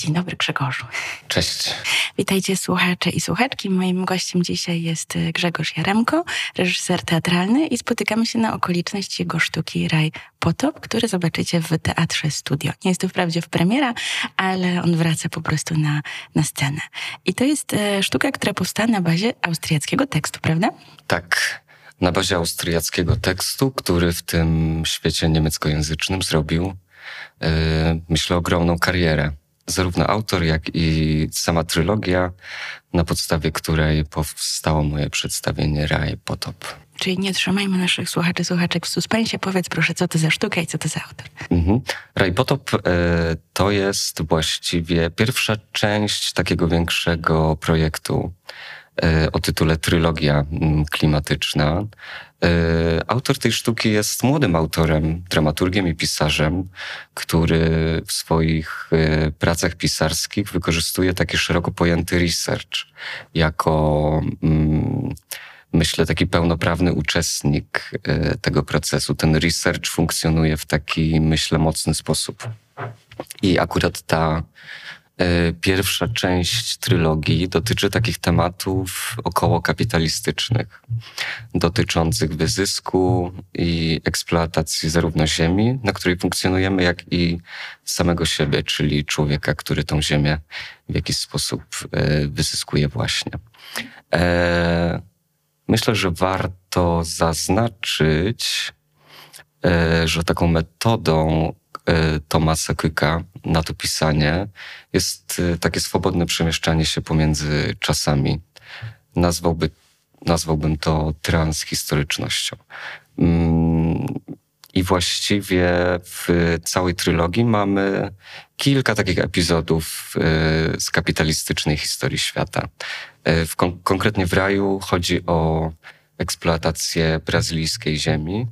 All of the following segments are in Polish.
Dzień dobry Grzegorzu. Cześć. Witajcie słuchacze i słuchaczki. Moim gościem dzisiaj jest e, Grzegorz Jaremko, reżyser teatralny i spotykamy się na okoliczność jego sztuki Raj Potop, który zobaczycie w Teatrze Studio. Nie jest to wprawdzie w premiera, ale on wraca po prostu na, na scenę. I to jest e, sztuka, która powstała na bazie austriackiego tekstu, prawda? Tak, na bazie austriackiego tekstu, który w tym świecie niemieckojęzycznym zrobił, yy, myślę, ogromną karierę zarówno autor, jak i sama trylogia, na podstawie której powstało moje przedstawienie Raj Potop. Czyli nie trzymajmy naszych słuchaczy, słuchaczek w suspensie. Powiedz proszę, co to za sztuka i co to za autor. Mhm. Raj Potop e, to jest właściwie pierwsza część takiego większego projektu e, o tytule Trylogia mm, klimatyczna. E, autor tej sztuki jest młodym autorem, dramaturgiem i pisarzem, który w swoich e, pracach pisarskich wykorzystuje taki szeroko pojęty research jako, mm, myślę, taki pełnoprawny uczestnik e, tego procesu. Ten research funkcjonuje w taki, myślę, mocny sposób. I akurat ta pierwsza część trylogii dotyczy takich tematów około kapitalistycznych, dotyczących wyzysku i eksploatacji zarówno ziemi, na której funkcjonujemy, jak i samego siebie, czyli człowieka, który tą ziemię w jakiś sposób e, wyzyskuje właśnie. E, myślę, że warto zaznaczyć, że taką metodą E, Tomasa Kyka na to pisanie jest e, takie swobodne przemieszczanie się pomiędzy czasami. Nazwałby, nazwałbym to transhistorycznością. Mm, I właściwie w całej trylogii mamy kilka takich epizodów e, z kapitalistycznej historii świata. W kon konkretnie w raju chodzi o eksploatację brazylijskiej ziemi,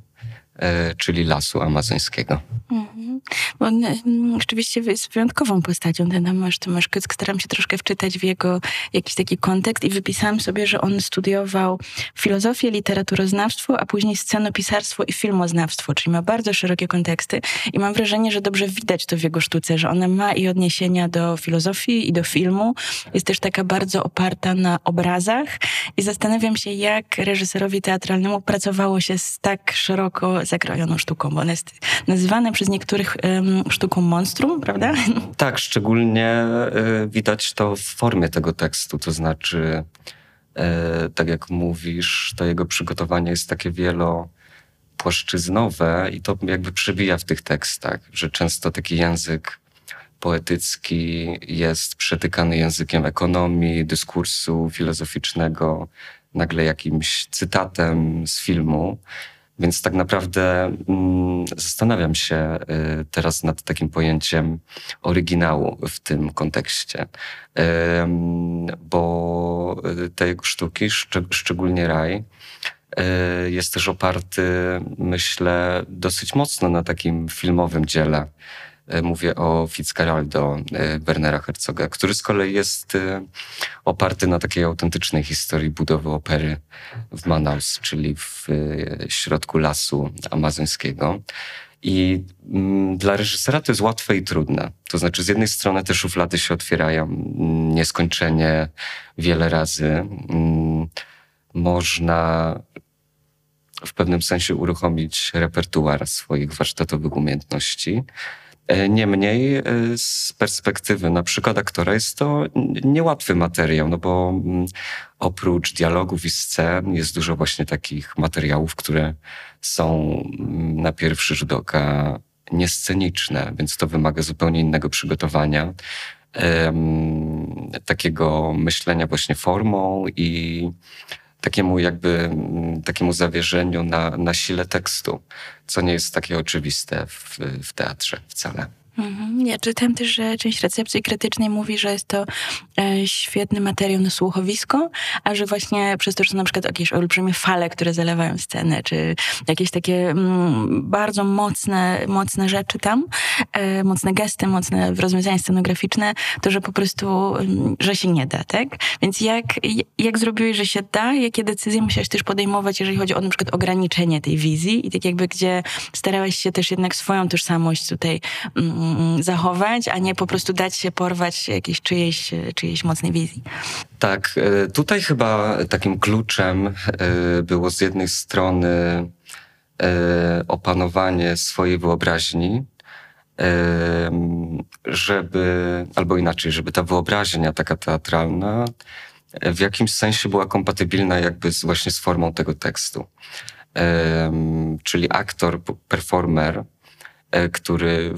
czyli lasu amazońskiego. Mhm. On mm, rzeczywiście jest wyjątkową postacią, ten Tomaszkyck. Staram się troszkę wczytać w jego jakiś taki kontekst i wypisałam sobie, że on studiował filozofię, literaturoznawstwo, a później scenopisarstwo i filmoznawstwo, czyli ma bardzo szerokie konteksty i mam wrażenie, że dobrze widać to w jego sztuce, że ona ma i odniesienia do filozofii i do filmu. Jest też taka bardzo oparta na obrazach i zastanawiam się, jak reżyserowi teatralnemu pracowało się z tak szeroko zakrojoną sztuką, bo ona jest nazywana przez niektórych sztuką monstrum, prawda? Tak, szczególnie y, widać to w formie tego tekstu, to znaczy, e, tak jak mówisz, to jego przygotowanie jest takie wielopłaszczyznowe i to jakby przebija w tych tekstach, że często taki język poetycki jest przetykany językiem ekonomii, dyskursu filozoficznego, nagle jakimś cytatem z filmu. Więc tak naprawdę mm, zastanawiam się y, teraz nad takim pojęciem oryginału w tym kontekście, y, bo te jego sztuki, szcz szczególnie Raj, y, jest też oparty, myślę, dosyć mocno na takim filmowym dziele mówię o Fitzgeraldo e, Wernera Herzoga, który z kolei jest e, oparty na takiej autentycznej historii budowy opery w Manaus, czyli w środku lasu amazońskiego. I mm, dla reżysera to jest łatwe i trudne. To znaczy, z jednej strony te szuflady się otwierają mm, nieskończenie wiele razy. Mm, można w pewnym sensie uruchomić repertuar swoich warsztatowych umiejętności. E, niemniej e, z perspektywy na przykład aktora jest to niełatwy materiał, no bo mm, oprócz dialogów i scen jest dużo właśnie takich materiałów, które są mm, na pierwszy rzut oka niesceniczne, więc to wymaga zupełnie innego przygotowania, takiego myślenia właśnie formą i takiemu jakby, mm, takiemu zawierzeniu na, na sile tekstu, co nie jest takie oczywiste w, w teatrze wcale. Mhm. Ja czytam też, że część recepcji krytycznej mówi, że jest to e, świetny materiał na słuchowisko, a że właśnie przez to, że są na przykład jakieś olbrzymie fale, które zalewają scenę, czy jakieś takie mm, bardzo mocne, mocne rzeczy tam, e, mocne gesty, mocne rozwiązania scenograficzne, to że po prostu, mm, że się nie da, tak? Więc jak, jak zrobiłeś, że się da? Jakie decyzje musiałeś też podejmować, jeżeli chodzi o na przykład ograniczenie tej wizji i tak jakby gdzie starałeś się też jednak swoją tożsamość tutaj mm, zachować, a nie po prostu dać się porwać jakiejś czyjejś, czyjejś mocnej wizji. Tak, e, tutaj chyba takim kluczem e, było z jednej strony e, opanowanie swojej wyobraźni, żeby, albo inaczej, żeby ta wyobraźnia taka teatralna w jakimś sensie była kompatybilna jakby z, właśnie z formą tego tekstu. Czyli aktor, performer, który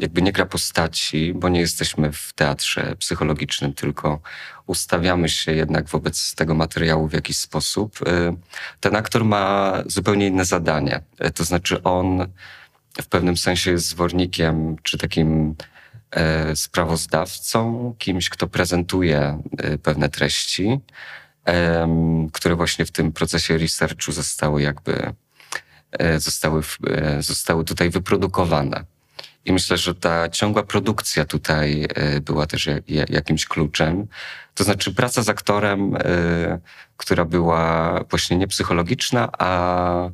jakby nie gra postaci, bo nie jesteśmy w teatrze psychologicznym, tylko ustawiamy się jednak wobec tego materiału w jakiś sposób. E, ten aktor ma zupełnie inne zadanie. E, to znaczy on w pewnym sensie jest zwornikiem, czy takim e, sprawozdawcą, kimś, kto prezentuje e, pewne treści, e, które właśnie w tym procesie researchu zostały jakby e, zostały, e, zostały tutaj wyprodukowane. I myślę, że ta ciągła produkcja tutaj e, była też jakimś kluczem. To znaczy praca z aktorem, która była właśnie nie psychologiczna, a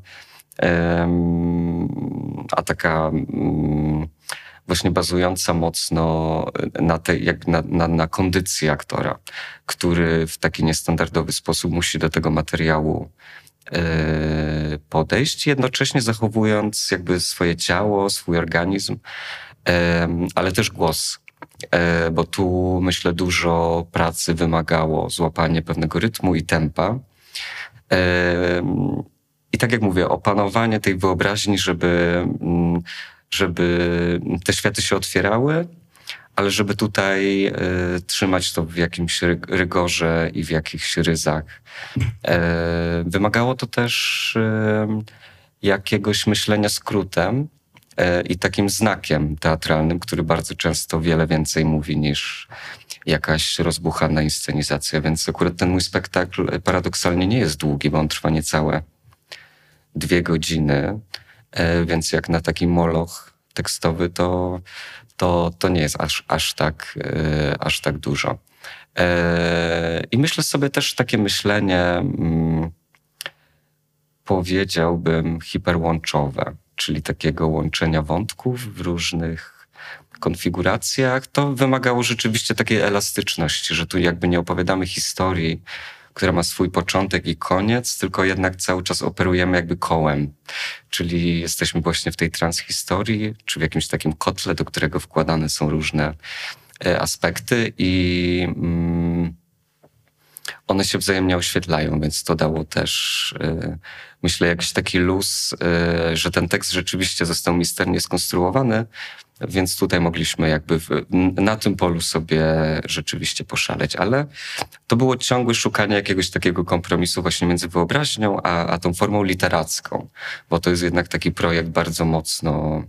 a taka mm, właśnie bazująca mocno na, tej, jak na, na, na kondycji aktora, który w taki niestandardowy sposób musi do tego materiału e, podejść, jednocześnie zachowując jakby swoje ciało, swój organizm, ale też głos. E, bo tu myślę dużo pracy wymagało złapanie pewnego rytmu i tempa. I tak jak mówię, opanowanie tej wyobraźni, żeby, mm, żeby te światy się otwierały, ale żeby tutaj y, trzymać to w jakimś rygorze i w jakichś ryzach. E, wymagało to też y, jakiegoś myślenia skrótem e, i takim znakiem teatralnym, który bardzo często wiele więcej mówi niż jakaś rozbuchana inscenizacja. Więc akurat ten mój spektakl paradoksalnie nie jest długi, bo on trwa niecałe dwie godziny, więc jak na taki moloch tekstowy, to, to, to nie jest aż, aż, tak, e, aż tak dużo. E, I myślę sobie też takie myślenie, mm, powiedziałbym, hiperłączowe, czyli takiego łączenia wątków w różnych konfiguracjach. To wymagało rzeczywiście takiej elastyczności, że tu jakby nie opowiadamy historii która ma swój początek i koniec, tylko jednak cały czas operujemy jakby kołem. Czyli jesteśmy właśnie w tej transhistorii, czy w jakimś takim kotle, do którego wkładane są różne e, aspekty i mm, one się wzajemnie oświetlają, więc to dało też, e, myślę, jakiś taki luz, e, że ten tekst rzeczywiście został misternie skonstruowany, więc tutaj mogliśmy jakby w, na tym polu sobie rzeczywiście poszaleć, ale to było ciągłe szukanie jakiegoś takiego kompromisu właśnie między wyobraźnią a, a tą formą literacką, bo to jest jednak taki projekt bardzo mocno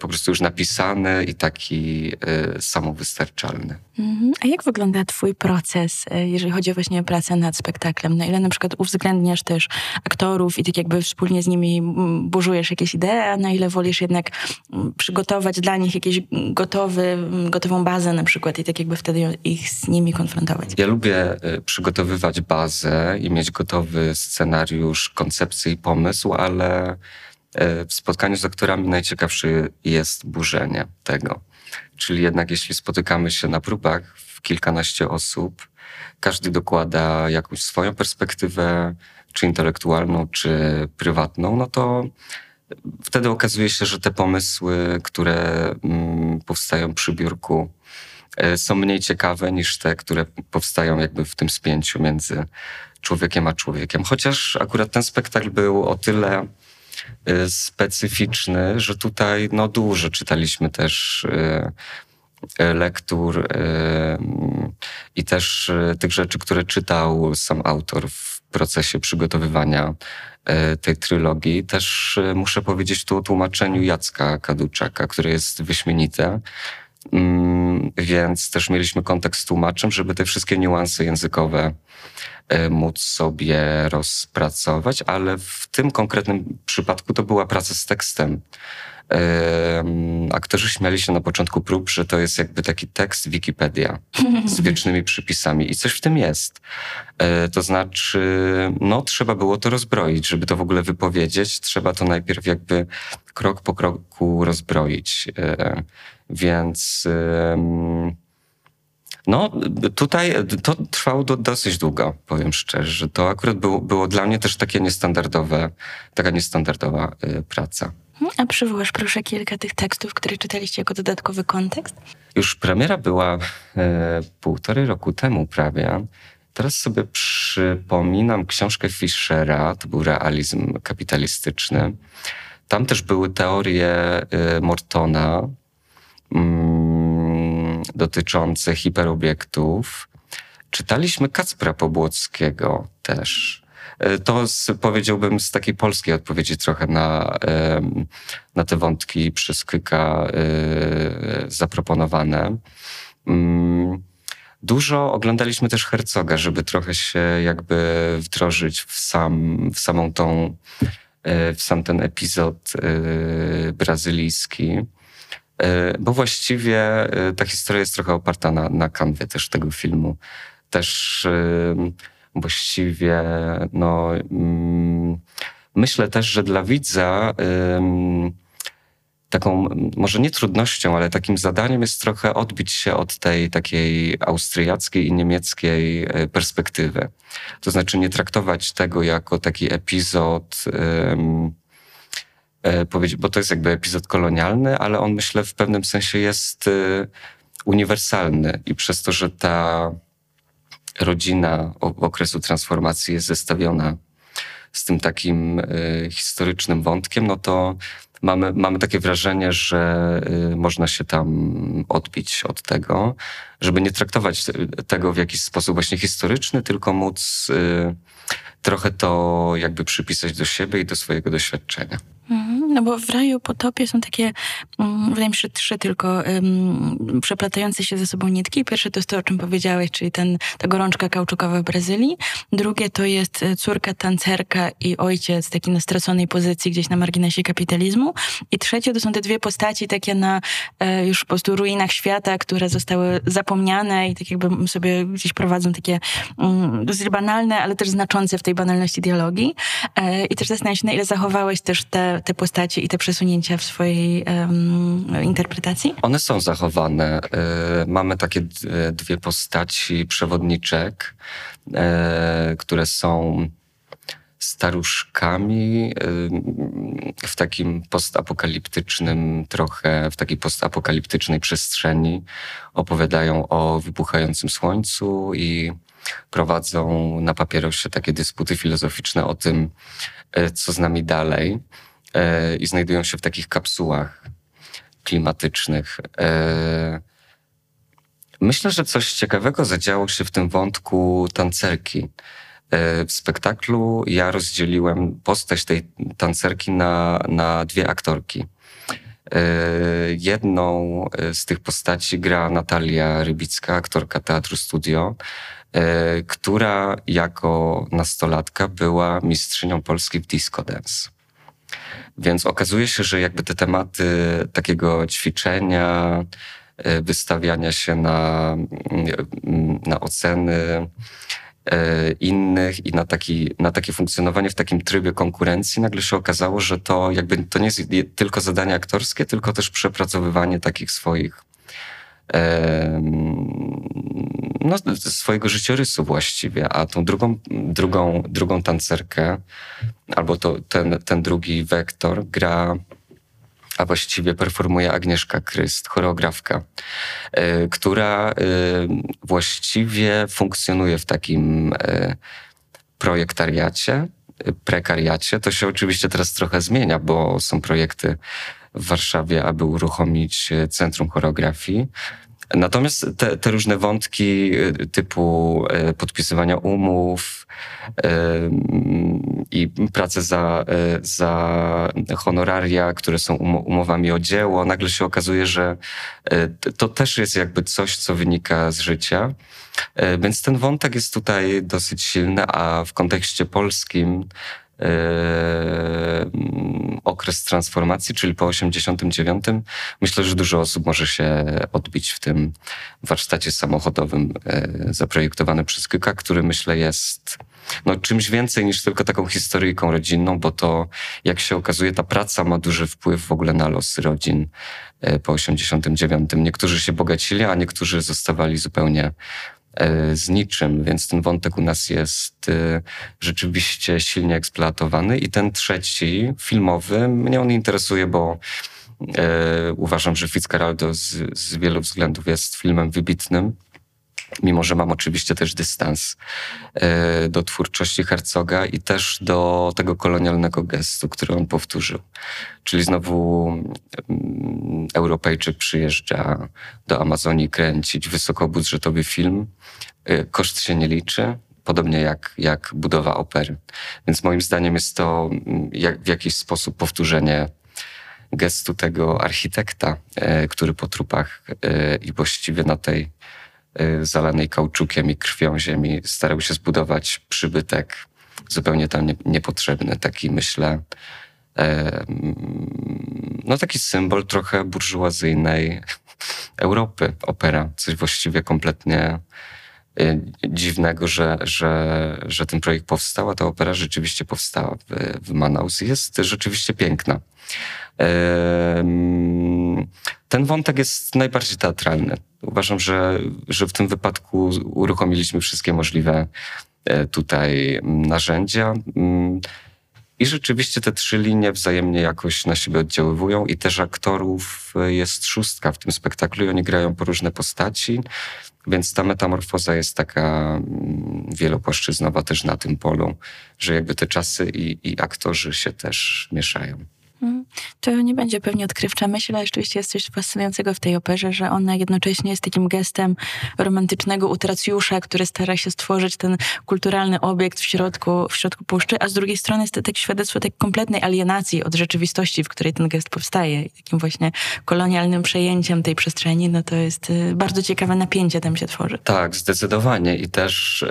po prostu już napisany i taki e, samowystarczalny. Mhm. A jak wygląda Twój proces, e, jeżeli chodzi o właśnie pracę nad spektaklem? Na ile na przykład uwzględniasz też aktorów i tak jakby wspólnie z nimi burzujesz jakieś idee, a na ile wolisz jednak przygotować dla nich jakieś gotowy, gotową bazę na przykład i tak jakby wtedy ich z nimi konfrontować? Ja lubię przygotowywać bazę i mieć gotowy scenariusz, koncepcję i pomysł, ale E, w spotkaniu z aktorami najciekawsze jest burzenie tego. Czyli jednak jeśli spotykamy się na próbach w kilkanaście osób, każdy dokłada jakąś swoją perspektywę, czy intelektualną, czy prywatną, no to wtedy okazuje się, że te pomysły, które mm, powstają przy biurku, e, są mniej ciekawe niż te, które powstają jakby w tym spięciu między człowiekiem a człowiekiem. Chociaż akurat ten spektakl był o tyle specyficzny, że tutaj no dużo czytaliśmy też y, y, lektur i też tych rzeczy, które czytał sam autor w procesie przygotowywania tej trylogii. Też muszę powiedzieć tu o tłumaczeniu Jacka Kaduczaka, które jest wyśmienite. Mm, więc też mieliśmy kontakt z tłumaczem, żeby te wszystkie niuanse językowe E, móc sobie rozpracować, ale w tym konkretnym przypadku to była praca z tekstem. Aktorzy śmiali się na początku prób, że to jest jakby taki tekst Wikipedia z wiecznymi przypisami i coś w tym jest. E, to znaczy, no trzeba było to rozbroić, żeby to w ogóle wypowiedzieć, trzeba to najpierw jakby krok po kroku rozbroić. E, więc no, tutaj to trwało do, dosyć długo, powiem szczerze. To akurat było, było dla mnie też takie niestandardowe, taka niestandardowa y, praca. A przywołasz proszę kilka tych tekstów, które czytaliście jako dodatkowy kontekst? Już premiera była e, półtorej roku temu prawie. Teraz sobie przypominam książkę Fischera, to był realizm kapitalistyczny. Tam też były teorie e, Mortona. Mm, dotyczące hiperobiektów. Czytaliśmy Kacpra Pobłockiego też. E, to z, powiedziałbym z takiej polskiej odpowiedzi trochę na, na te wątki przez Kyka e, zaproponowane. Mm, dużo oglądaliśmy też Herzoga, żeby trochę się jakby wdrożyć w, sam, w samą tą, e, w sam ten epizod brazylijski. Bo właściwie ta historia jest trochę oparta na, na kanwie też tego filmu. Też właściwie, no, mm, myślę też, że dla widza taką, może nie trudnością, ale takim zadaniem jest trochę odbić się od tej takiej austriackiej i niemieckiej perspektywy. To znaczy nie traktować tego jako taki epizod E, bo to jest jakby epizod kolonialny, ale on myślę w pewnym sensie jest e, uniwersalny i przez to, że ta rodzina okresu transformacji jest zestawiona z tym takim e, historycznym wątkiem, no to mamy, mamy takie wrażenie, że można się tam odbić od tego, żeby nie traktować tego w jakiś sposób właśnie historyczny, tylko móc trochę to jakby przypisać do siebie i do swojego doświadczenia. No bo w raju potopie są takie, um, wydaje mi się, trzy tylko um, przeplatające się ze sobą nitki. Pierwsze to jest to, o czym powiedziałeś, czyli ten, ta gorączka kauczukowa w Brazylii. Drugie to jest e, córka tancerka i ojciec taki na straconej pozycji gdzieś na marginesie kapitalizmu. I trzecie to są te dwie postaci takie na e, już po prostu ruinach świata, które zostały zapomniane i tak jakby sobie gdzieś prowadzą takie um, dosyć banalne, ale też znaczące w tej banalności dialogi. E, I też zastanawiam się, na ile zachowałeś też te te, postaci i te przesunięcia w swojej um, interpretacji? One są zachowane. E, mamy takie dwie postaci przewodniczek, e, które są staruszkami w takim postapokaliptycznym, trochę w takiej postapokaliptycznej przestrzeni. Opowiadają o wybuchającym słońcu i prowadzą na papierosie takie dysputy filozoficzne o tym, e, co z nami dalej. E, i znajdują się w takich kapsułach klimatycznych. E, myślę, że coś ciekawego zadziało się w tym wątku tancerki. E, w spektaklu ja rozdzieliłem postać tej tancerki na, na dwie aktorki. Jedną z tych postaci gra Natalia Rybicka, aktorka Teatru Studio, która jako nastolatka była mistrzynią Polski w disco dance. Więc okazuje się, że jakby te tematy takiego ćwiczenia, e, wystawiania się na, mm, na oceny e, innych i na, taki, na takie funkcjonowanie w takim trybie konkurencji, nagle się okazało, że to jakby to nie jest tylko zadanie aktorskie, tylko też przepracowywanie takich swoich no, swojego życiorysu właściwie, a tą drugą, drugą, drugą tancerkę, albo to, ten, ten drugi wektor gra a właściwie performuje Agnieszka Kryst, choreografka, y, która y, właściwie funkcjonuje w takim y, projektariacie, prekariacie. To się oczywiście teraz trochę zmienia, bo są projekty w Warszawie, aby uruchomić Centrum Choreografii. Natomiast te, te, różne wątki y, typu y, podpisywania umów i prace za, za honoraria, które są umowami o dzieło, nagle się okazuje, że to też jest jakby coś, co wynika z życia. Więc ten wątek jest tutaj dosyć silny, a w kontekście polskim okres transformacji, czyli po 89. Myślę, że dużo osób może się odbić w tym warsztacie samochodowym zaprojektowanym przez Kyka, który myślę jest no, czymś więcej niż tylko taką historyjką rodzinną, bo to, jak się okazuje, ta praca ma duży wpływ w ogóle na los rodzin e, po 89. Niektórzy się bogacili, a niektórzy zostawali zupełnie z niczym, więc ten wątek u nas jest e, rzeczywiście silnie eksploatowany. I ten trzeci, filmowy, mnie on interesuje, bo uważam, że Fitzcarraldo z, z wielu względów jest filmem wybitnym mimo że mam oczywiście też dystans e, do twórczości Herzoga i też do tego kolonialnego gestu, który on powtórzył. Czyli znowu mm, Europejczyk przyjeżdża do Amazonii kręcić wysokobudżetowy film. E, koszt się nie liczy, podobnie jak, jak budowa opery. Więc moim zdaniem jest to mm, jak, w jakiś sposób powtórzenie gestu tego architekta, e, który po trupach i właściwie na tej zalanej kauczukiem i krwią ziemi, starał się zbudować przybytek zupełnie tam nie, niepotrzebny. Taki, myślę, no taki symbol trochę burżuazyjnej Europy, opera. Coś właściwie kompletnie e, dziwnego, że, że, że ten projekt powstał, a ta opera rzeczywiście powstała w, w Manaus. Jest rzeczywiście piękna. Ten wątek jest najbardziej teatralny. Uważam, że, że w tym wypadku uruchomiliśmy wszystkie możliwe e, tutaj narzędzia. I rzeczywiście te trzy linie wzajemnie jakoś na siebie oddziaływują i też aktorów jest szóstka w tym spektaklu i oni grają po różne postaci, więc ta metamorfoza jest taka mm, wielopłaszczyznowa też na tym polu, że jakby te czasy i, i aktorzy się też mieszają. Mhm. To nie będzie pewnie odkrywcza myśl, ale rzeczywiście jest coś fascynującego w tej operze, że ona jednocześnie jest takim gestem romantycznego utracjusza, który stara się stworzyć ten kulturalny obiekt w środku, w środku puszczy, a z drugiej strony jest to takie świadectwo takiej kompletnej alienacji od rzeczywistości, w której ten gest powstaje. Takim właśnie kolonialnym przejęciem tej przestrzeni, no to jest y, bardzo ciekawe napięcie tam się tworzy. Tak, zdecydowanie. I też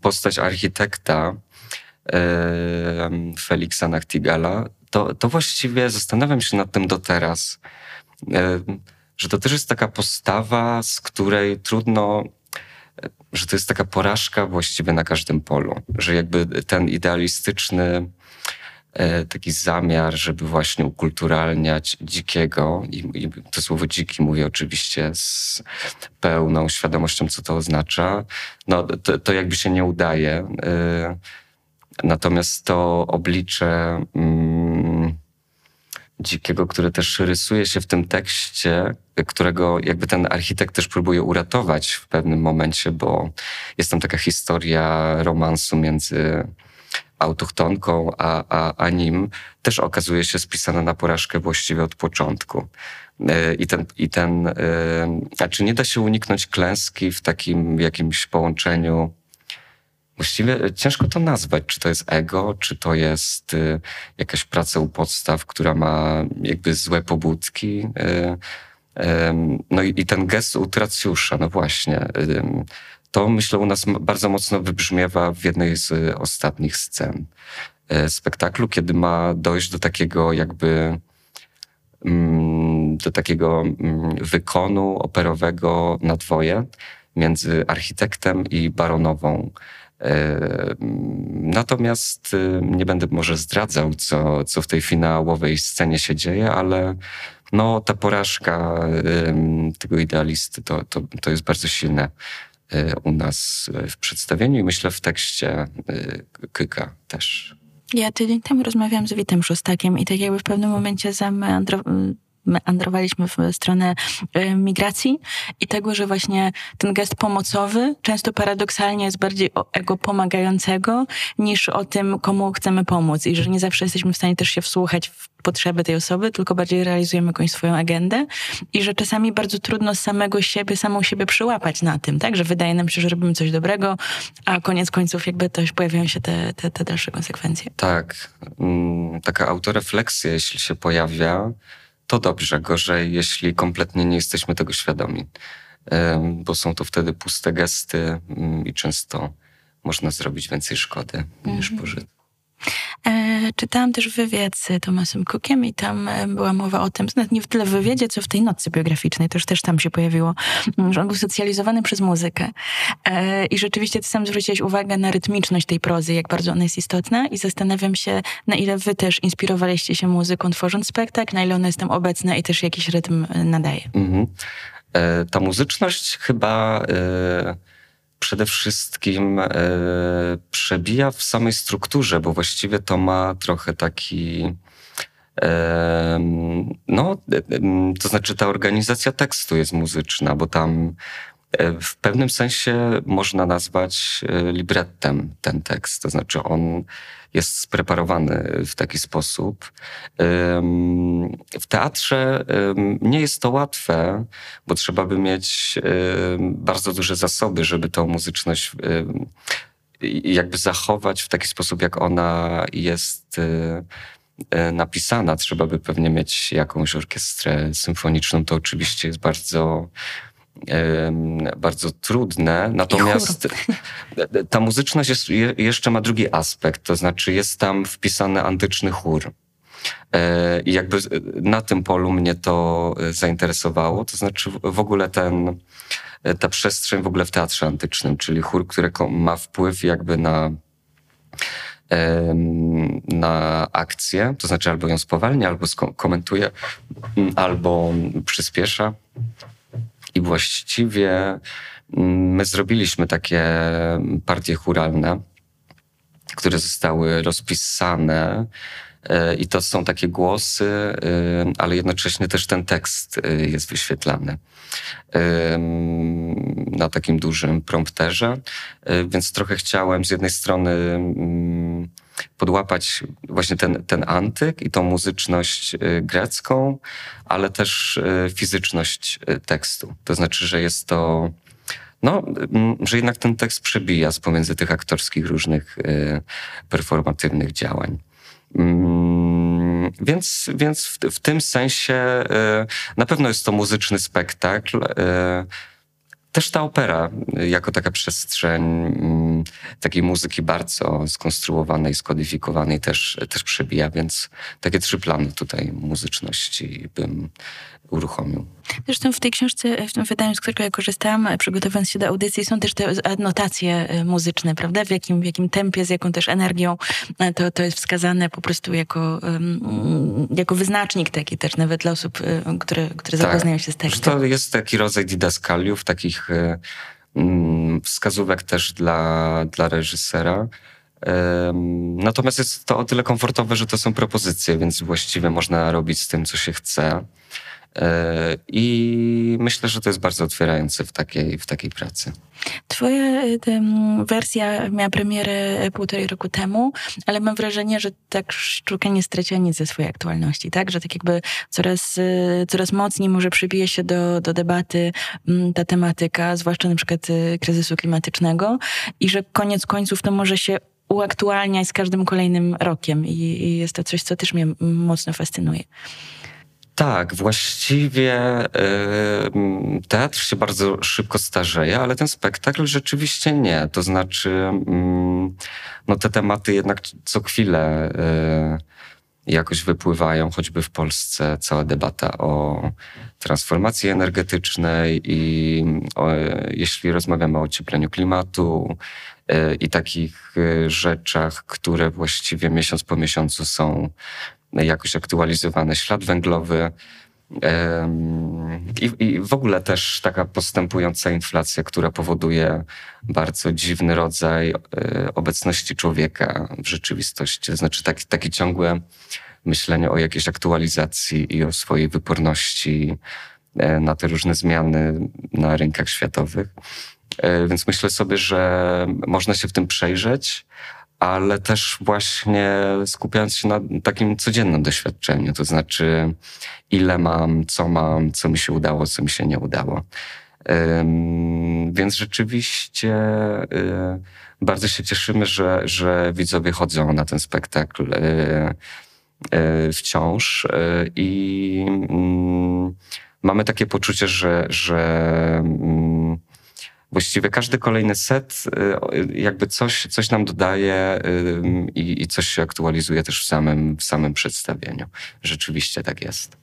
postać architekta, Feliksa Nachtigala to, to właściwie zastanawiam się nad tym do teraz, że to też jest taka postawa, z której trudno, że to jest taka porażka właściwie na każdym polu, że jakby ten idealistyczny e, taki zamiar, żeby właśnie ukulturalniać dzikiego, i, i to słowo dziki mówię oczywiście z pełną świadomością, co to oznacza, no to, to jakby się nie udaje. Natomiast to oblicze mm, dzikiego, które też rysuje się w tym tekście, którego jakby ten architekt też próbuje uratować w pewnym momencie, bo jest tam taka historia romansu między autochtonką a, a, a nim, też okazuje się spisana na porażkę właściwie od początku. E, I ten, i ten, e, a czy nie da się uniknąć klęski w takim jakimś połączeniu Właściwie ciężko to nazwać, czy to jest ego, czy to jest y, jakaś praca u podstaw, która ma jakby złe pobudki. Y, no i, ten gest utracjusza, no właśnie. To myślę u nas bardzo mocno wybrzmiewa w jednej z ostatnich scen e, spektaklu, kiedy ma dojść do takiego jakby mm, do takiego mm, wykonu operowego na dwoje między architektem i baronową. Natomiast nie będę może zdradzał, co, co w tej finałowej scenie się dzieje, ale no, ta porażka tego idealisty to, to, to jest bardzo silne y, u nas w przedstawieniu i myślę w tekście y, Kyka też. Ja tydzień temu rozmawiałam z Witem Szostakiem i tak jakby w pewnym momencie zameandrowałam meandrowaliśmy w stronę e, migracji i tego, że właśnie ten gest pomocowy często paradoksalnie jest bardziej o ego pomagającego niż o tym, komu chcemy pomóc i że nie zawsze jesteśmy w stanie też się wsłuchać w potrzeby tej osoby, tylko bardziej realizujemy jakąś swoją agendę i że czasami bardzo trudno samego siebie, samą siebie przyłapać na tym, tak? Że wydaje nam się, że robimy coś dobrego, a koniec końców jakby też pojawiają się te, te, te dalsze konsekwencje. Tak. Mm, taka autorefleksja, jeśli się pojawia, to dobrze, gorzej, jeśli kompletnie nie jesteśmy tego świadomi, bo są to wtedy puste gesty mm, i często można zrobić więcej szkody niż mhm. pożytku. E, czytałam też wywiad z Tomasem Cookiem i tam e, była mowa o tym, nie w tyle w wywiadzie, co w tej nocy biograficznej, to już też tam się pojawiło, mm, że on był socjalizowany przez muzykę. E, I rzeczywiście ty sam zwróciłeś uwagę na rytmiczność tej prozy, jak bardzo ona jest istotna i zastanawiam się, na ile wy też inspirowaliście się muzyką tworząc spektakl, na ile ona jest tam obecna i też jakiś rytm nadaje. Mhm. ta muzyczność chyba przede wszystkim e, przebija w samej strukturze, bo właściwie to ma trochę taki. E, no, e, to znaczy ta organizacja tekstu jest muzyczna, bo tam w pewnym sensie można nazwać librettem ten tekst. To znaczy on jest spreparowany w taki sposób. W teatrze nie jest to łatwe, bo trzeba by mieć bardzo duże zasoby, żeby tą muzyczność jakby zachować w taki sposób, jak ona jest e, napisana. Trzeba by pewnie mieć jakąś orkiestrę symfoniczną. To oczywiście jest bardzo bardzo trudne. Natomiast ta muzyczność jest, jeszcze ma drugi aspekt, to znaczy jest tam wpisany antyczny chór. E, I jakby na tym polu mnie to e, zainteresowało. To znaczy w ogóle ten, e, ta przestrzeń w ogóle w teatrze antycznym, czyli chór, który ma wpływ jakby na na akcję, to znaczy albo ją spowalnia, albo komentuje, albo przyspiesza. I właściwie mm, my zrobiliśmy takie partie churalne, które zostały rozpisane. E, I to są takie głosy, e, ale jednocześnie też ten tekst e, jest wyświetlany na takim dużym prompterze. Więc trochę chciałem z jednej strony mm, podłapać właśnie ten, ten antyk i tą muzyczność y, grecką, ale też y, fizyczność y, tekstu. To znaczy, że jest to no, że jednak ten tekst przebija z pomiędzy tych aktorskich różnych performatywnych działań. Mm, więc, więc w, w, tym sensie na pewno jest to muzyczny spektakl też ta opera, jako taka przestrzeń mm, takiej muzyki bardzo skonstruowanej, skodyfikowanej, też, też przebija, więc takie trzy plany tutaj muzyczności bym uruchomił. Zresztą w tej książce, w tym wydaniu, z którego ja korzystałam, przygotowując się do audycji, są też te adnotacje e, muzyczne, prawda? W jakim, w jakim tempie, z jaką też energią e, to, to jest wskazane po prostu jako, jako wyznacznik taki też nawet dla osób, e, które, które tak. zapoznają się z tekstem. To jest taki rodzaj didaskaliów, takich mm, wskazówek też dla, dla reżysera. Natomiast jest to o tyle komfortowe, że to są propozycje, więc właściwie można robić z tym, co się chce. E, I myślę, że to jest bardzo otwierające w takiej, w takiej pracy. Twoja wersja miała premierę półtorej roku temu, ale mam wrażenie, że tak sztuka nie straciła nic ze swojej aktualności, tak? Że tak jakby coraz, e, coraz mocniej może przybije się do, do debaty ta tematyka, zwłaszcza na przykład e, kryzysu klimatycznego i że koniec końców to może się uaktualniać z każdym kolejnym rokiem i, i jest to coś, co też mnie mocno fascynuje. Tak, właściwie y, teatr się bardzo szybko starzeje, ale ten spektakl rzeczywiście nie. To znaczy, y, no te tematy jednak co chwilę y, jakoś wypływają, choćby w Polsce cała debata o transformacji energetycznej i o, jeśli rozmawiamy o ociepleniu klimatu y, i takich y, rzeczach, które właściwie miesiąc po miesiącu są jakoś aktualizowany ślad węglowy. I, I, w ogóle też taka postępująca inflacja, która powoduje bardzo dziwny rodzaj e, obecności człowieka w rzeczywistości. To znaczy taki, takie ciągłe myślenie o jakiejś aktualizacji i o swojej wyporności e, na te różne zmiany na rynkach światowych. E, więc myślę sobie, że można się w tym przejrzeć, ale też właśnie skupiając się na takim codziennym doświadczeniu, to znaczy ile mam, co mam, co mi się udało, co mi się nie udało. Więc rzeczywiście y, bardzo się cieszymy, że, że widzowie chodzą na ten spektakl y, y, wciąż i mm, mamy takie poczucie, że, że mm, właściwie każdy kolejny set jakby coś, coś nam dodaje i, i coś się aktualizuje też w samym, w samym przedstawieniu. Rzeczywiście tak jest.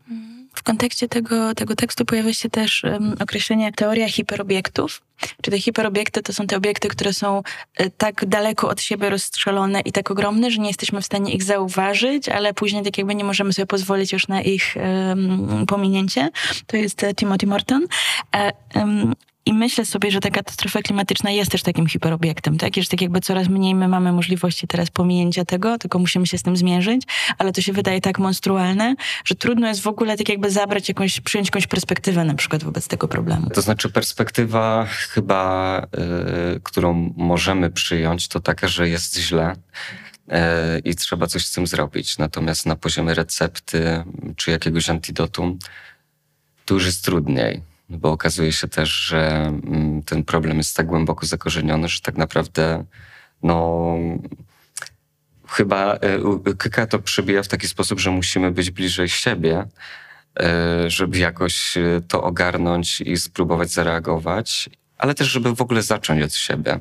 W kontekście tego, tego tekstu pojawia się też um, określenie teoria hiperobiektów. Czy te hiperobiekty to są te obiekty, które są e, tak daleko od siebie rozstrzelone i tak ogromne, że nie jesteśmy w stanie ich zauważyć, ale później tak jakby nie możemy sobie pozwolić już na ich um, pominięcie. To jest e, Timothy Morton. Um, i myślę sobie, że ta katastrofa klimatyczna jest też takim hiperobiektem, tak? Że tak jakby coraz mniej my mamy możliwości teraz pominięcia tego, tylko musimy się z tym zmierzyć, ale to się wydaje tak monstrualne, że trudno jest w ogóle tak jakby zabrać jakąś, przyjąć jakąś perspektywę na przykład wobec tego problemu. To znaczy perspektywa chyba, y, którą możemy przyjąć, to taka, że jest źle y, i trzeba coś z tym zrobić. Natomiast na poziomie recepty czy jakiegoś antidotum to już jest trudniej bo okazuje się też, że mm, ten problem jest tak głęboko zakorzeniony, że tak naprawdę no chyba e, Kyka to przebija w taki sposób, że musimy być bliżej siebie, e, żeby jakoś e, to ogarnąć i spróbować zareagować, ale też żeby w ogóle zacząć od siebie.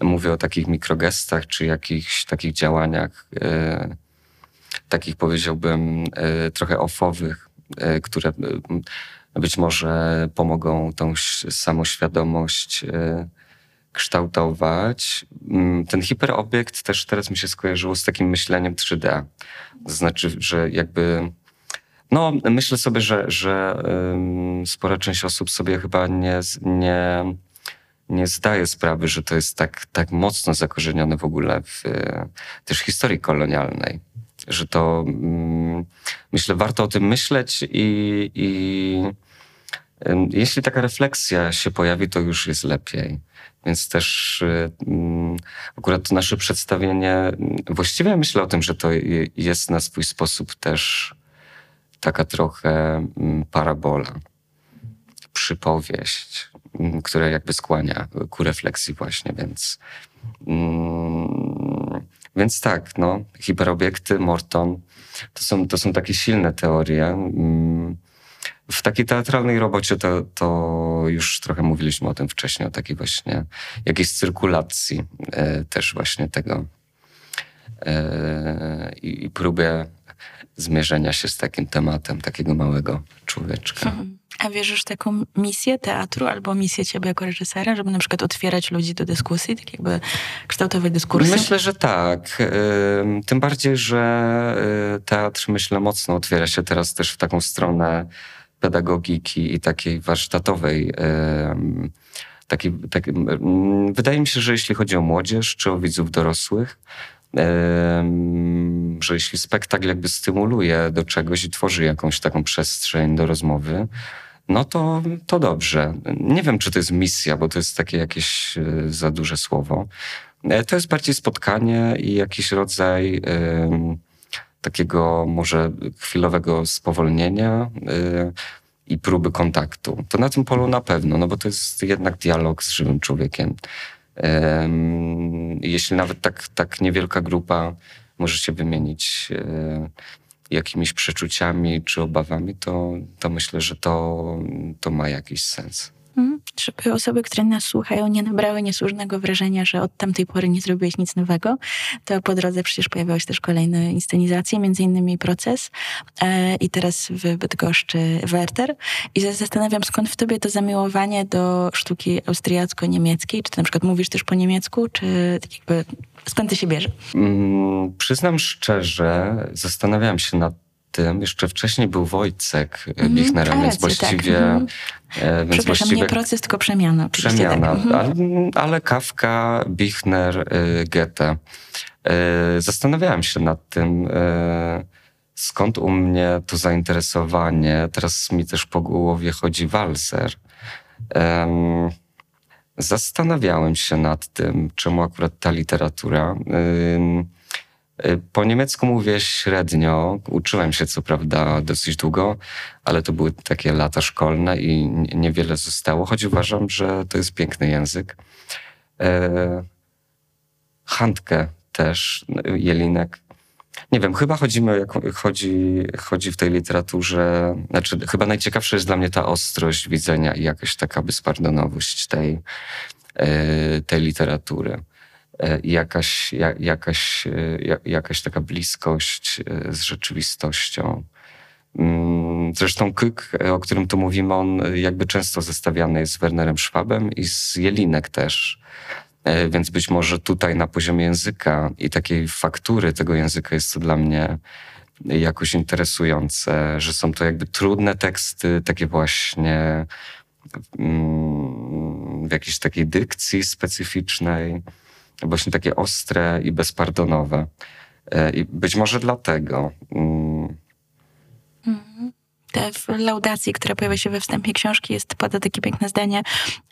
Mówię o takich mikrogestach czy jakichś takich działaniach, takich powiedziałbym trochę ofowych, które być może pomogą tą samoświadomość e, kształtować. Mm, ten hiperobiekt też teraz mi się skojarzyło z takim myśleniem 3D. To znaczy, że jakby. No, myślę sobie, że, że spora część osób sobie chyba nie, nie, nie zdaje sprawy, że to jest tak, tak mocno zakorzenione w ogóle w też historii kolonialnej że to mm, myślę, warto o tym myśleć i, i jeśli taka refleksja się pojawi, to już jest lepiej. Więc też mm, akurat nasze przedstawienie, właściwie myślę o tym, że to jest na swój sposób też taka trochę mm, parabola, przypowieść, mm, która jakby skłania ku refleksji właśnie, więc więc tak, no, hiperobiekty, Morton, to są, to są takie silne teorie. W takiej teatralnej robocie to, to już trochę mówiliśmy o tym wcześniej, o takiej właśnie jakiejś cyrkulacji e, też właśnie tego e, i, i próbie zmierzenia się z takim tematem takiego małego człowieczka. Mhm. A wierzysz w taką misję teatru albo misję ciebie jako reżysera, żeby na przykład otwierać ludzi do dyskusji, tak jakby kształtować dyskursy? Myślę, że tak. Tym bardziej, że y, teatr, myślę, mocno otwiera się teraz też w taką stronę pedagogiki i takiej warsztatowej. Taki, taki, wydaje mi się, że jeśli chodzi o młodzież czy o widzów dorosłych, że jeśli spektakl jakby stymuluje do czegoś i tworzy jakąś taką przestrzeń do rozmowy, no to, to dobrze. Nie wiem, czy to jest misja, bo to jest takie jakieś e, za duże słowo. E, to jest bardziej spotkanie i jakiś rodzaj takiego może chwilowego spowolnienia y, i próby kontaktu. To na tym polu na pewno, no bo to jest jednak dialog z żywym człowiekiem. Jeśli nawet tak, tak niewielka grupa może się wymienić y, jakimiś przeczuciami czy obawami, to, to myślę, że to, to ma jakiś sens. Żeby osoby, które nas słuchają, nie nabrały niesłusznego wrażenia, że od tamtej pory nie zrobiłeś nic nowego, to po drodze przecież pojawiały się też kolejne inscenizacje, między innymi Proces e, i teraz w Bydgoszczy Werter. I zastanawiam, skąd w tobie to zamiłowanie do sztuki austriacko-niemieckiej? Czy ty na przykład mówisz też po niemiecku, czy tak jakby skąd to się bierze? Mm, przyznam szczerze, zastanawiałem się nad tym jeszcze wcześniej był Wojcek mm, Bichnerem, więc właściwie... Tak. Mm. Więc Przepraszam, właściwie, nie proces, tylko przemiana. Przemiana, tak. Mhm. ale, ale Kafka, Bichner, y, Goethe. Zastanawiałem się nad tym, skąd u mnie to zainteresowanie. Teraz mi też po głowie chodzi walser. Zastanawiałem się nad tym, czemu akurat ta literatura. Y, po niemiecku mówię średnio. Uczyłem się co prawda dosyć długo, ale to były takie lata szkolne i niewiele zostało, choć uważam, że to jest piękny język. E, Handkę też, Jelinek. Nie wiem, chyba chodzimy, jak chodzi, chodzi w tej literaturze, znaczy chyba najciekawsza jest dla mnie ta ostrość widzenia i jakaś taka bezpardonowość tej, tej literatury. I jakaś, jakaś, jakaś taka bliskość z rzeczywistością. Mm, zresztą Kyk, o którym tu mówimy, on jakby często zestawiany jest z Wernerem Schwabem i z Jelinek też. E, więc być może tutaj na poziomie języka i takiej faktury tego języka jest to dla mnie jakoś interesujące, że są to jakby trudne teksty, takie właśnie mm, w jakiejś takiej dykcji specyficznej, właśnie takie ostre i bezpardonowe. E, I być może dlatego. Mm, w laudacji, która pojawia się we wstępie książki, jest pada takie piękne zdanie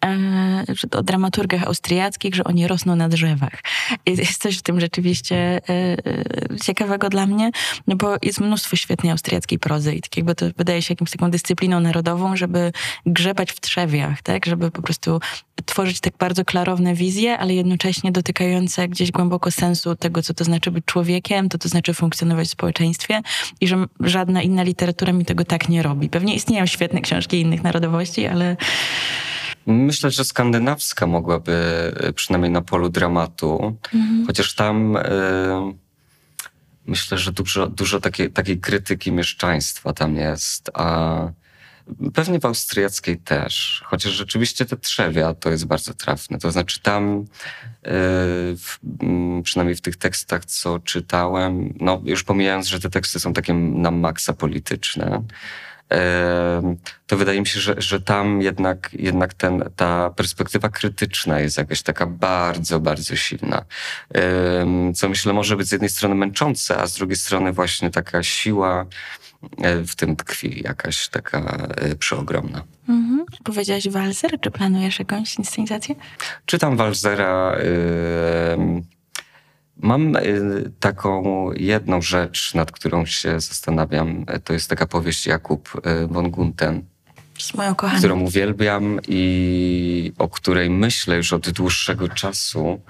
e, o dramaturgach austriackich, że oni rosną na drzewach. Jest coś w tym rzeczywiście e, e, ciekawego dla mnie, no bo jest mnóstwo świetnej austriackiej prozy i tak jakby to wydaje się jakimś taką dyscypliną narodową, żeby grzebać w trzewiach, tak? Żeby po prostu tworzyć tak bardzo klarowne wizje, ale jednocześnie dotykające gdzieś głęboko sensu tego, co to znaczy być człowiekiem, to to znaczy funkcjonować w społeczeństwie i że żadna inna literatura mi tego tak nie robi. Pewnie istnieją świetne książki innych narodowości, ale... Myślę, że skandynawska mogłaby, e, przynajmniej na polu dramatu, mhm. chociaż tam y, myślę, że dużo, dużo takiej, takiej krytyki mieszczaństwa tam jest, a Pewnie w austriackiej też, chociaż rzeczywiście te trzewia to jest bardzo trafne. To znaczy tam, e, w, przynajmniej w tych tekstach, co czytałem, no już pomijając, że te teksty są takie na maksa polityczne, e, to wydaje mi się, że, że tam jednak, jednak ten, ta perspektywa krytyczna jest jakaś taka bardzo, bardzo silna. E, co myślę może być z jednej strony męczące, a z drugiej strony właśnie taka siła w tym tkwi jakaś taka e, przeogromna. Mhm. Powiedziałaś Walzer, czy planujesz jakąś inscenizację? Czytam Walzera. Yy, mam taką jedną rzecz, nad którą się zastanawiam. To jest taka powieść Jakub von Gunten. Z moją kochaną. Którą uwielbiam i o której myślę już od dłuższego czasu.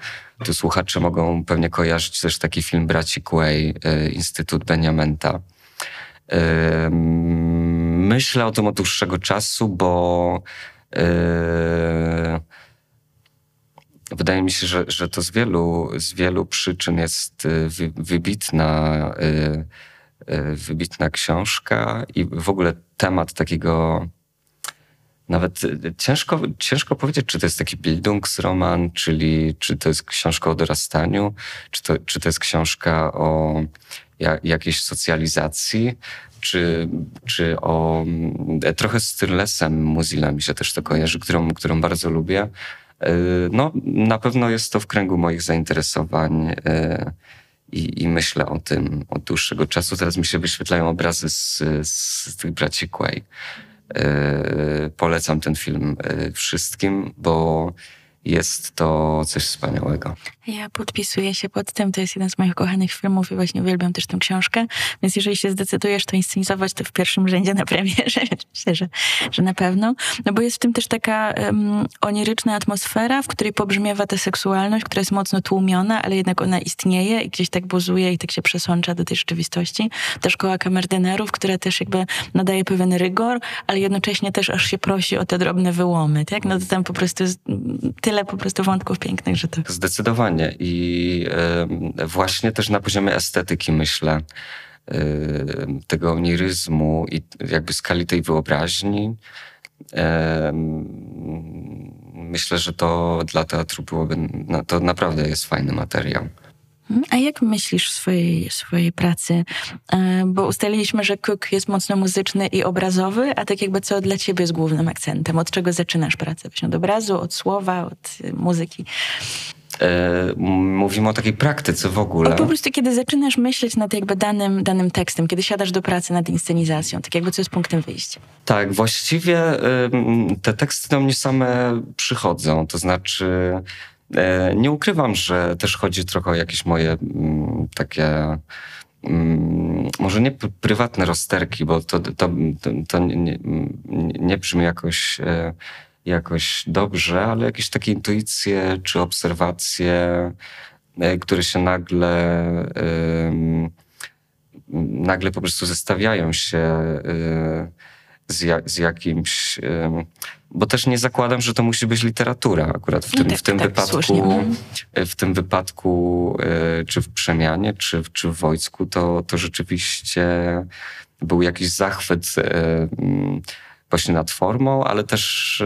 Tu słuchacze mogą pewnie kojarzyć też taki film Braci Quay, Instytut Beniamenta Myślę o tym od dłuższego czasu, bo wydaje mi się, że, że to z wielu, z wielu przyczyn jest y, wybitna, y, wybitna książka i w ogóle temat takiego nawet ciężko, ciężko powiedzieć, czy to jest taki Bildungsroman, czyli czy to jest książka o dorastaniu, czy to, czy to jest książka o jakiejś socjalizacji, czy, czy o e, trochę z Tyrlesem Muzilla mi się też to kojarzy, którą, którą bardzo lubię. E, no, na pewno jest to w kręgu moich zainteresowań e, i, i myślę o tym od dłuższego czasu. Teraz mi się wyświetlają obrazy z, z tych braci Quay. Polecam ten film wszystkim, bo jest to coś wspaniałego. Ja podpisuję się pod tym, to jest jeden z moich kochanych filmów i właśnie uwielbiam też tę książkę, więc jeżeli się zdecydujesz to inscenizować, to w pierwszym rzędzie na premierze, myślę, że, że na pewno. No bo jest w tym też taka um, oniryczna atmosfera, w której pobrzmiewa ta seksualność, która jest mocno tłumiona, ale jednak ona istnieje i gdzieś tak buzuje i tak się przesącza do tej rzeczywistości. Ta szkoła kamerdynerów, która też jakby nadaje pewien rygor, ale jednocześnie też aż się prosi o te drobne wyłomy, tak? No to tam po prostu jest tyle po prostu wątków pięknych, że to... Zdecydowanie Zdecydowanie. I właśnie też na poziomie estetyki myślę tego oniryzmu i jakby skali tej wyobraźni. Myślę, że to dla teatru byłoby, to naprawdę jest fajny materiał. Mhm. A jak myślisz w swojej, swojej pracy? E, bo ustaliliśmy, że Cook jest mocno muzyczny i obrazowy, a tak jakby co dla ciebie jest głównym akcentem? Od czego zaczynasz pracę? Od obrazu, od słowa, od muzyki? E, mówimy o takiej praktyce w ogóle. O, po prostu kiedy zaczynasz myśleć nad jakby danym, danym tekstem, kiedy siadasz do pracy nad inscenizacją, tak jakby co jest punktem wyjścia. Tak, właściwie te teksty do mnie same przychodzą, to znaczy nie ukrywam, że też chodzi trochę o jakieś moje mm, takie mm, może nie prywatne rozterki, bo to, to, to, to nie, nie, brzmi jakoś e, jakoś dobrze, ale jakieś takie intuicje czy obserwacje, e, które się nagle, nagle po prostu zestawiają się z, z jakimś. Bo też nie zakładam, że to musi być literatura akurat w no tym, tak, w tym tak, wypadku. Mhm. W tym wypadku, e, czy w przemianie, czy, czy w wojsku, to, to rzeczywiście był jakiś zachwyt e, właśnie nad formą, ale też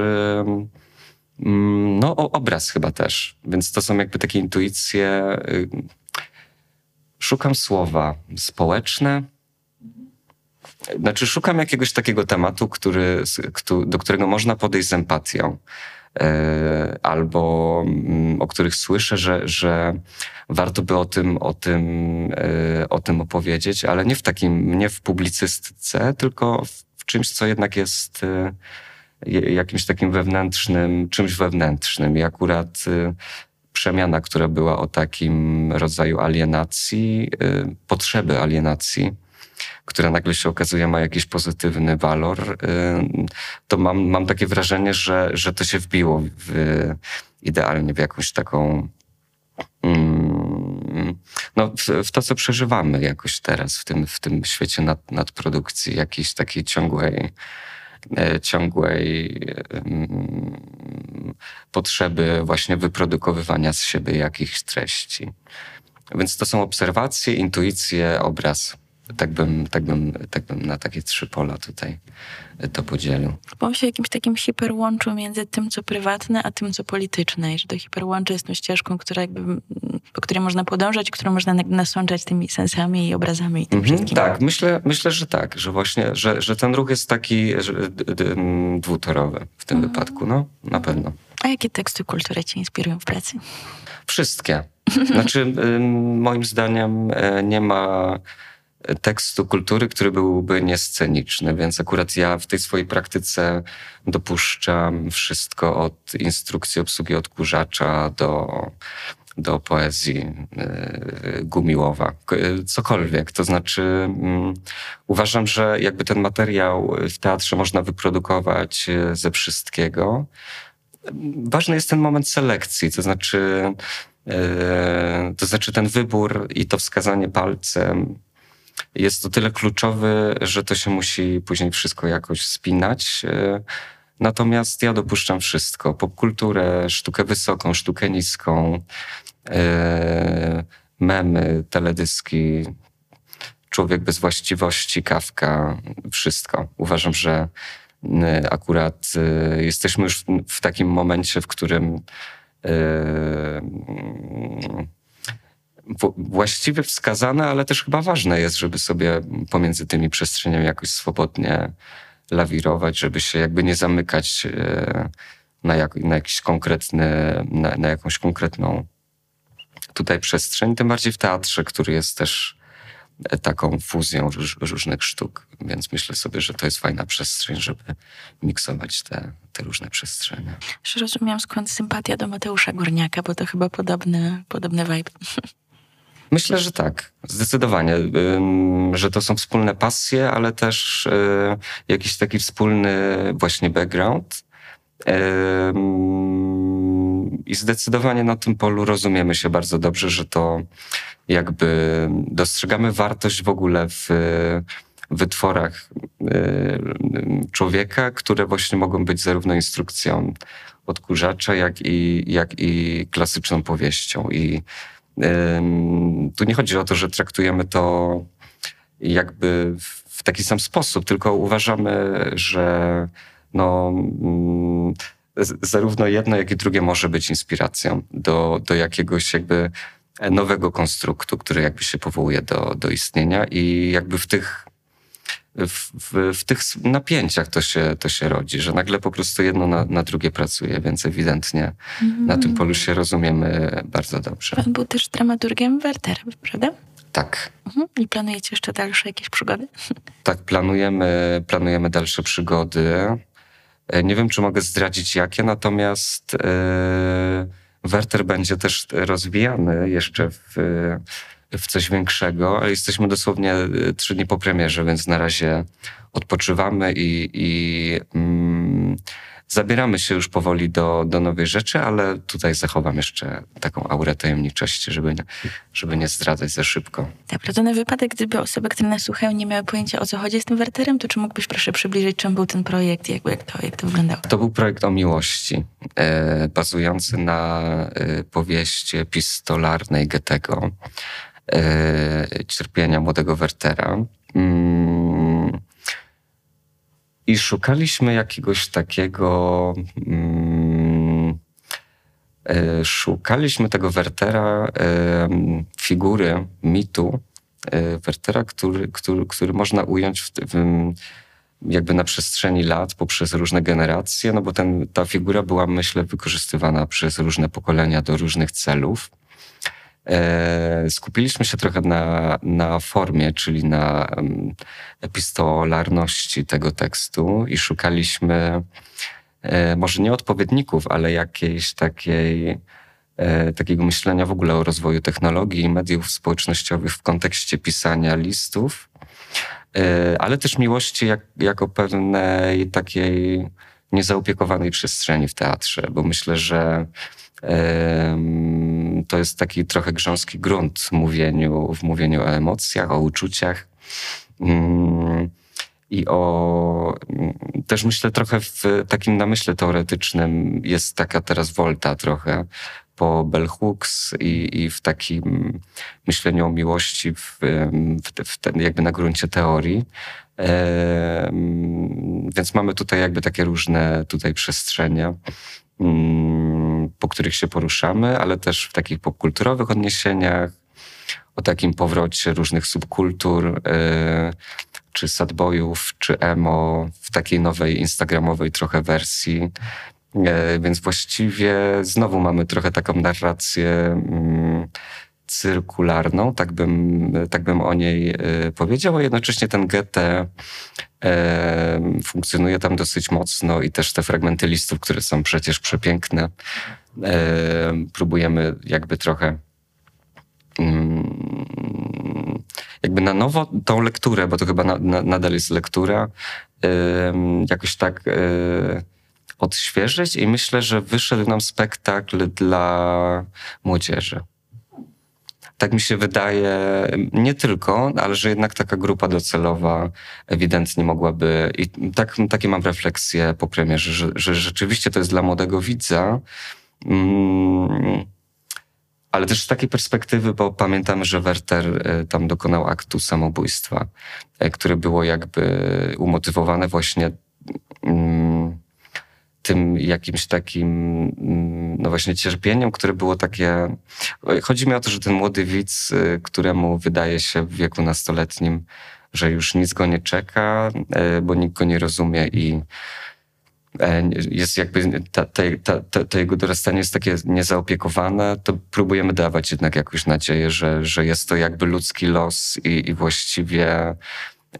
no, obraz chyba też. Więc to są jakby takie intuicje. Szukam słowa społeczne, znaczy, szukam jakiegoś takiego tematu, który, do którego można podejść z empatią. E, albo mm, o których słyszę, że, że warto by o tym, o, tym, e, o tym opowiedzieć, ale nie w takim, nie w publicystyce, tylko w czymś, co jednak jest e, jakimś takim wewnętrznym, czymś wewnętrznym. I akurat przemiana, która była o takim rodzaju alienacji, potrzeby alienacji, która nagle się okazuje ma jakiś pozytywny walor, y, to mam, mam takie wrażenie, że, że to się wbiło w, idealnie w jakąś taką mm, no, w, w, to, co przeżywamy jakoś teraz w tym, w tym świecie nad, nadprodukcji, jakiejś takiej ciągłej, e, ciągłej um, potrzeby właśnie wyprodukowywania z siebie jakichś treści. Więc to są obserwacje, intuicje, obraz. Tak bym, tak, bym, tak bym na takie trzy pola tutaj to podzielił. Pomyśl się jakimś takim hiperłączu między tym, co prywatne, a tym, co polityczne. I że to hiperłącze jest tą ścieżką, która jakby, po której można podążać, którą można nasączać tymi sensami i obrazami i tym mhm, wszystkim. Tak, myślę, myślę, że tak, że właśnie, że, że ten ruch jest taki że, d, d, dwutorowy w tym mhm. wypadku, no, na pewno. A jakie teksty kultury cię inspirują w pracy? Wszystkie. Znaczy, moim zdaniem e, nie ma tekstu kultury, który byłby niesceniczny, więc akurat ja w tej swojej praktyce dopuszczam wszystko od instrukcji obsługi odkurzacza do, do poezji yy, Gumiłowa, cokolwiek. To znaczy, mm, uważam, że jakby ten materiał w teatrze można wyprodukować yy, ze wszystkiego. Ważny jest ten moment selekcji, to znaczy, yy, to znaczy ten wybór i to wskazanie palcem jest to tyle kluczowy, że to się musi później wszystko jakoś spinać. E, natomiast ja dopuszczam wszystko: popkulturę, sztukę wysoką, sztukę niską, e, memy, teledyski, człowiek bez właściwości, kawka, wszystko. Uważam, że akurat e, jesteśmy już w takim momencie, w którym właściwie wskazane, ale też chyba ważne jest, żeby sobie pomiędzy tymi przestrzeniami jakoś swobodnie lawirować, żeby się jakby nie zamykać e, na, jak, na jakiś konkretny, na, na jakąś konkretną tutaj przestrzeń, tym bardziej w teatrze, który jest też taką fuzją róż, różnych sztuk. Więc myślę sobie, że to jest fajna przestrzeń, żeby miksować te, te różne przestrzenie. Rozumiem skąd sympatia do Mateusza Górniaka, bo to chyba podobny, podobny vibe. Myślę, że tak, zdecydowanie, że to są wspólne pasje, ale też y, jakiś taki wspólny właśnie background. I zdecydowanie na tym polu rozumiemy się bardzo dobrze, że to jakby dostrzegamy wartość w ogóle w wytworach y, człowieka, które właśnie mogą być zarówno instrukcją odkurzacza, jak i, jak i klasyczną powieścią. I tu nie chodzi o to, że traktujemy to jakby w taki sam sposób, tylko uważamy, że no, mm, zarówno jedno, jak i drugie może być inspiracją do, do jakiegoś jakby nowego konstruktu, który jakby się powołuje do, do istnienia i jakby w tych w, w, w, tych napięciach to się, to się rodzi, że nagle po prostu jedno na, na drugie pracuje, więc ewidentnie mm. na tym polu się rozumiemy bardzo dobrze. Pan był też dramaturgiem Wertera, prawda? Tak. Mhm. I planujecie jeszcze dalsze jakieś przygody? Tak, planujemy, planujemy dalsze przygody. E, nie wiem, czy mogę zdradzić jakie, natomiast yy, Werter będzie też rozwijany jeszcze w w coś większego, jesteśmy dosłownie y, trzy dni po premierze, więc na razie odpoczywamy i, i mm, zabieramy się już powoli do, do nowej rzeczy, ale tutaj zachowam jeszcze taką aurę tajemniczości, żeby nie, żeby nie zdradzać za szybko. Dobra, to na wypadek, gdyby osoby, które nas słuchają, nie miały pojęcia o co chodzi z tym Werterem, to czy mógłbyś proszę przybliżyć, czym był ten projekt i jakby jak to, jak to wyglądało? To był projekt o miłości, e, bazujący na e, powieści epistolarnej Goethego, cierpienia młodego Wertera. Mm, i szukaliśmy jakiegoś takiego. Mm, e, szukaliśmy tego Wertera, e, figury, mitu e, Wertera, który, który, który można ująć w, w, jakby na przestrzeni lat, poprzez różne generacje, no bo ten, ta figura była, myślę, wykorzystywana przez różne pokolenia do różnych celów. E, skupiliśmy się trochę na, na formie, czyli na epistolarności tego tekstu i szukaliśmy e, może nie odpowiedników, ale jakiejś takiej e, takiego myślenia w ogóle o rozwoju technologii i mediów społecznościowych w kontekście pisania listów, ale też miłości jak, jako pewnej takiej niezaopiekowanej przestrzeni w teatrze, bo myślę, że to jest taki trochę grząski grunt w mówieniu, w mówieniu o emocjach, o uczuciach. Mm, I o też myślę trochę w takim namyśle teoretycznym jest taka teraz wolta trochę po Bell Hooks i, i w takim myśleniu o miłości w, w, w ten, jakby na gruncie teorii. E, więc mamy tutaj jakby takie różne tutaj przestrzenie. Mm, po których się poruszamy, ale też w takich popkulturowych odniesieniach, o takim powrocie różnych subkultur, e, czy sadbojów, czy emo, w takiej nowej instagramowej trochę wersji. E, więc właściwie znowu mamy trochę taką narrację mm, cyrkularną, tak bym, tak bym o niej e, powiedział, a jednocześnie ten GT e, funkcjonuje tam dosyć mocno i też te fragmenty listów, które są przecież przepiękne, e, próbujemy jakby trochę mm, jakby na nowo tą lekturę, bo to chyba na, na, nadal jest lektura, jakoś tak odświeżyć i myślę, że wyszedł nam spektakl dla młodzieży tak mi się wydaje, nie tylko, ale że jednak taka grupa docelowa ewidentnie mogłaby, i tak, takie mam refleksje po premierze, że, że rzeczywiście to jest dla młodego widza, mm, ale też z takiej perspektywy, bo pamiętam, że Werter e, tam dokonał aktu samobójstwa, e, które było jakby umotywowane właśnie mm, tym jakimś takim, mm, no właśnie cierpieniem, które było takie. Chodzi mi o to, że ten młody widz, y, któremu wydaje się w wieku nastoletnim, że już nic go nie czeka, y, bo nikt go nie rozumie i e, jest jakby ta, ta, ta, to jego dorastanie jest takie niezaopiekowane, to próbujemy dawać jednak jakąś nadzieję, że, że jest to jakby ludzki los i, i właściwie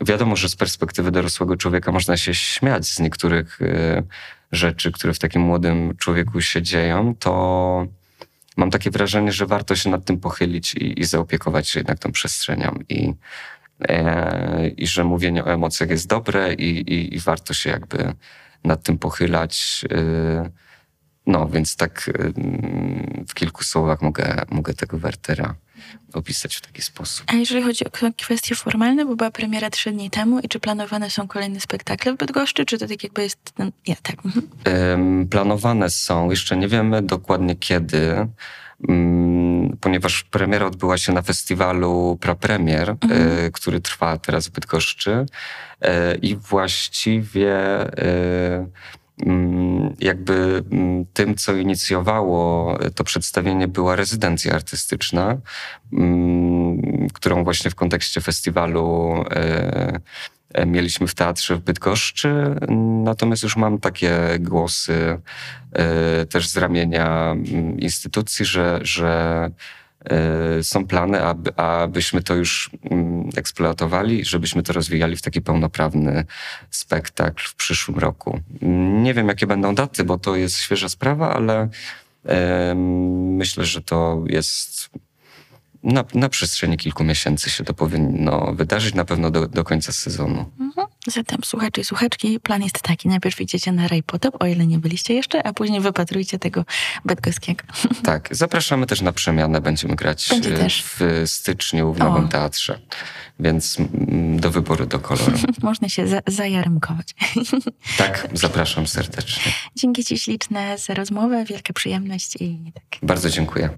wiadomo, że z perspektywy dorosłego człowieka można się śmiać z niektórych y, rzeczy, które w takim młodym człowieku się dzieją, to mam takie wrażenie, że warto się nad tym pochylić i, i zaopiekować się jednak tą przestrzenią i, e, i że mówienie o emocjach jest dobre i, i, i warto się jakby nad tym pochylać. E, no, więc tak w kilku słowach mogę, mogę tego Wertera opisać w taki sposób. A jeżeli chodzi o kwestie formalne, bo była premiera trzy dni temu i czy planowane są kolejne spektakle w Bydgoszczy, czy to tak jakby jest... Ten... Ja, tak. Mhm. Planowane są, jeszcze nie wiemy dokładnie kiedy, mm, ponieważ premiera odbyła się na festiwalu Prapremier, mhm. Y, który trwa teraz w Bydgoszczy y, i właściwie Mm, jakby mm, tym, co inicjowało to przedstawienie, była rezydencja artystyczna, mm, którą właśnie w kontekście festiwalu e, e, mieliśmy w teatrze w Bydgoszczy. Natomiast już mam takie głosy e, też z ramienia instytucji, że, że są plany, aby, abyśmy to już mm, eksploatowali, żebyśmy to rozwijali w taki pełnoprawny spektakl w przyszłym roku. Nie wiem, jakie będą daty, bo to jest świeża sprawa, ale myślę, że to jest na, na przestrzeni kilku miesięcy się to powinno wydarzyć, na pewno do, do końca sezonu. Mhm. Zatem słuchacze i słuchaczki, plan jest taki. Najpierw idziecie na Ray Potop, o ile nie byliście jeszcze, a później wypatrujcie tego Bydgoskiego. Tak, zapraszamy też na przemianę. Będziemy grać Będzie e, w styczniu w Nowym O. Teatrze. Więc mm, do wyboru, do koloru. Można się za, zajarmkować. Tak, zapraszam serdecznie. Dzięki Ci śliczne za rozmowę, wielka przyjemność i tak. Bardzo dziękuję.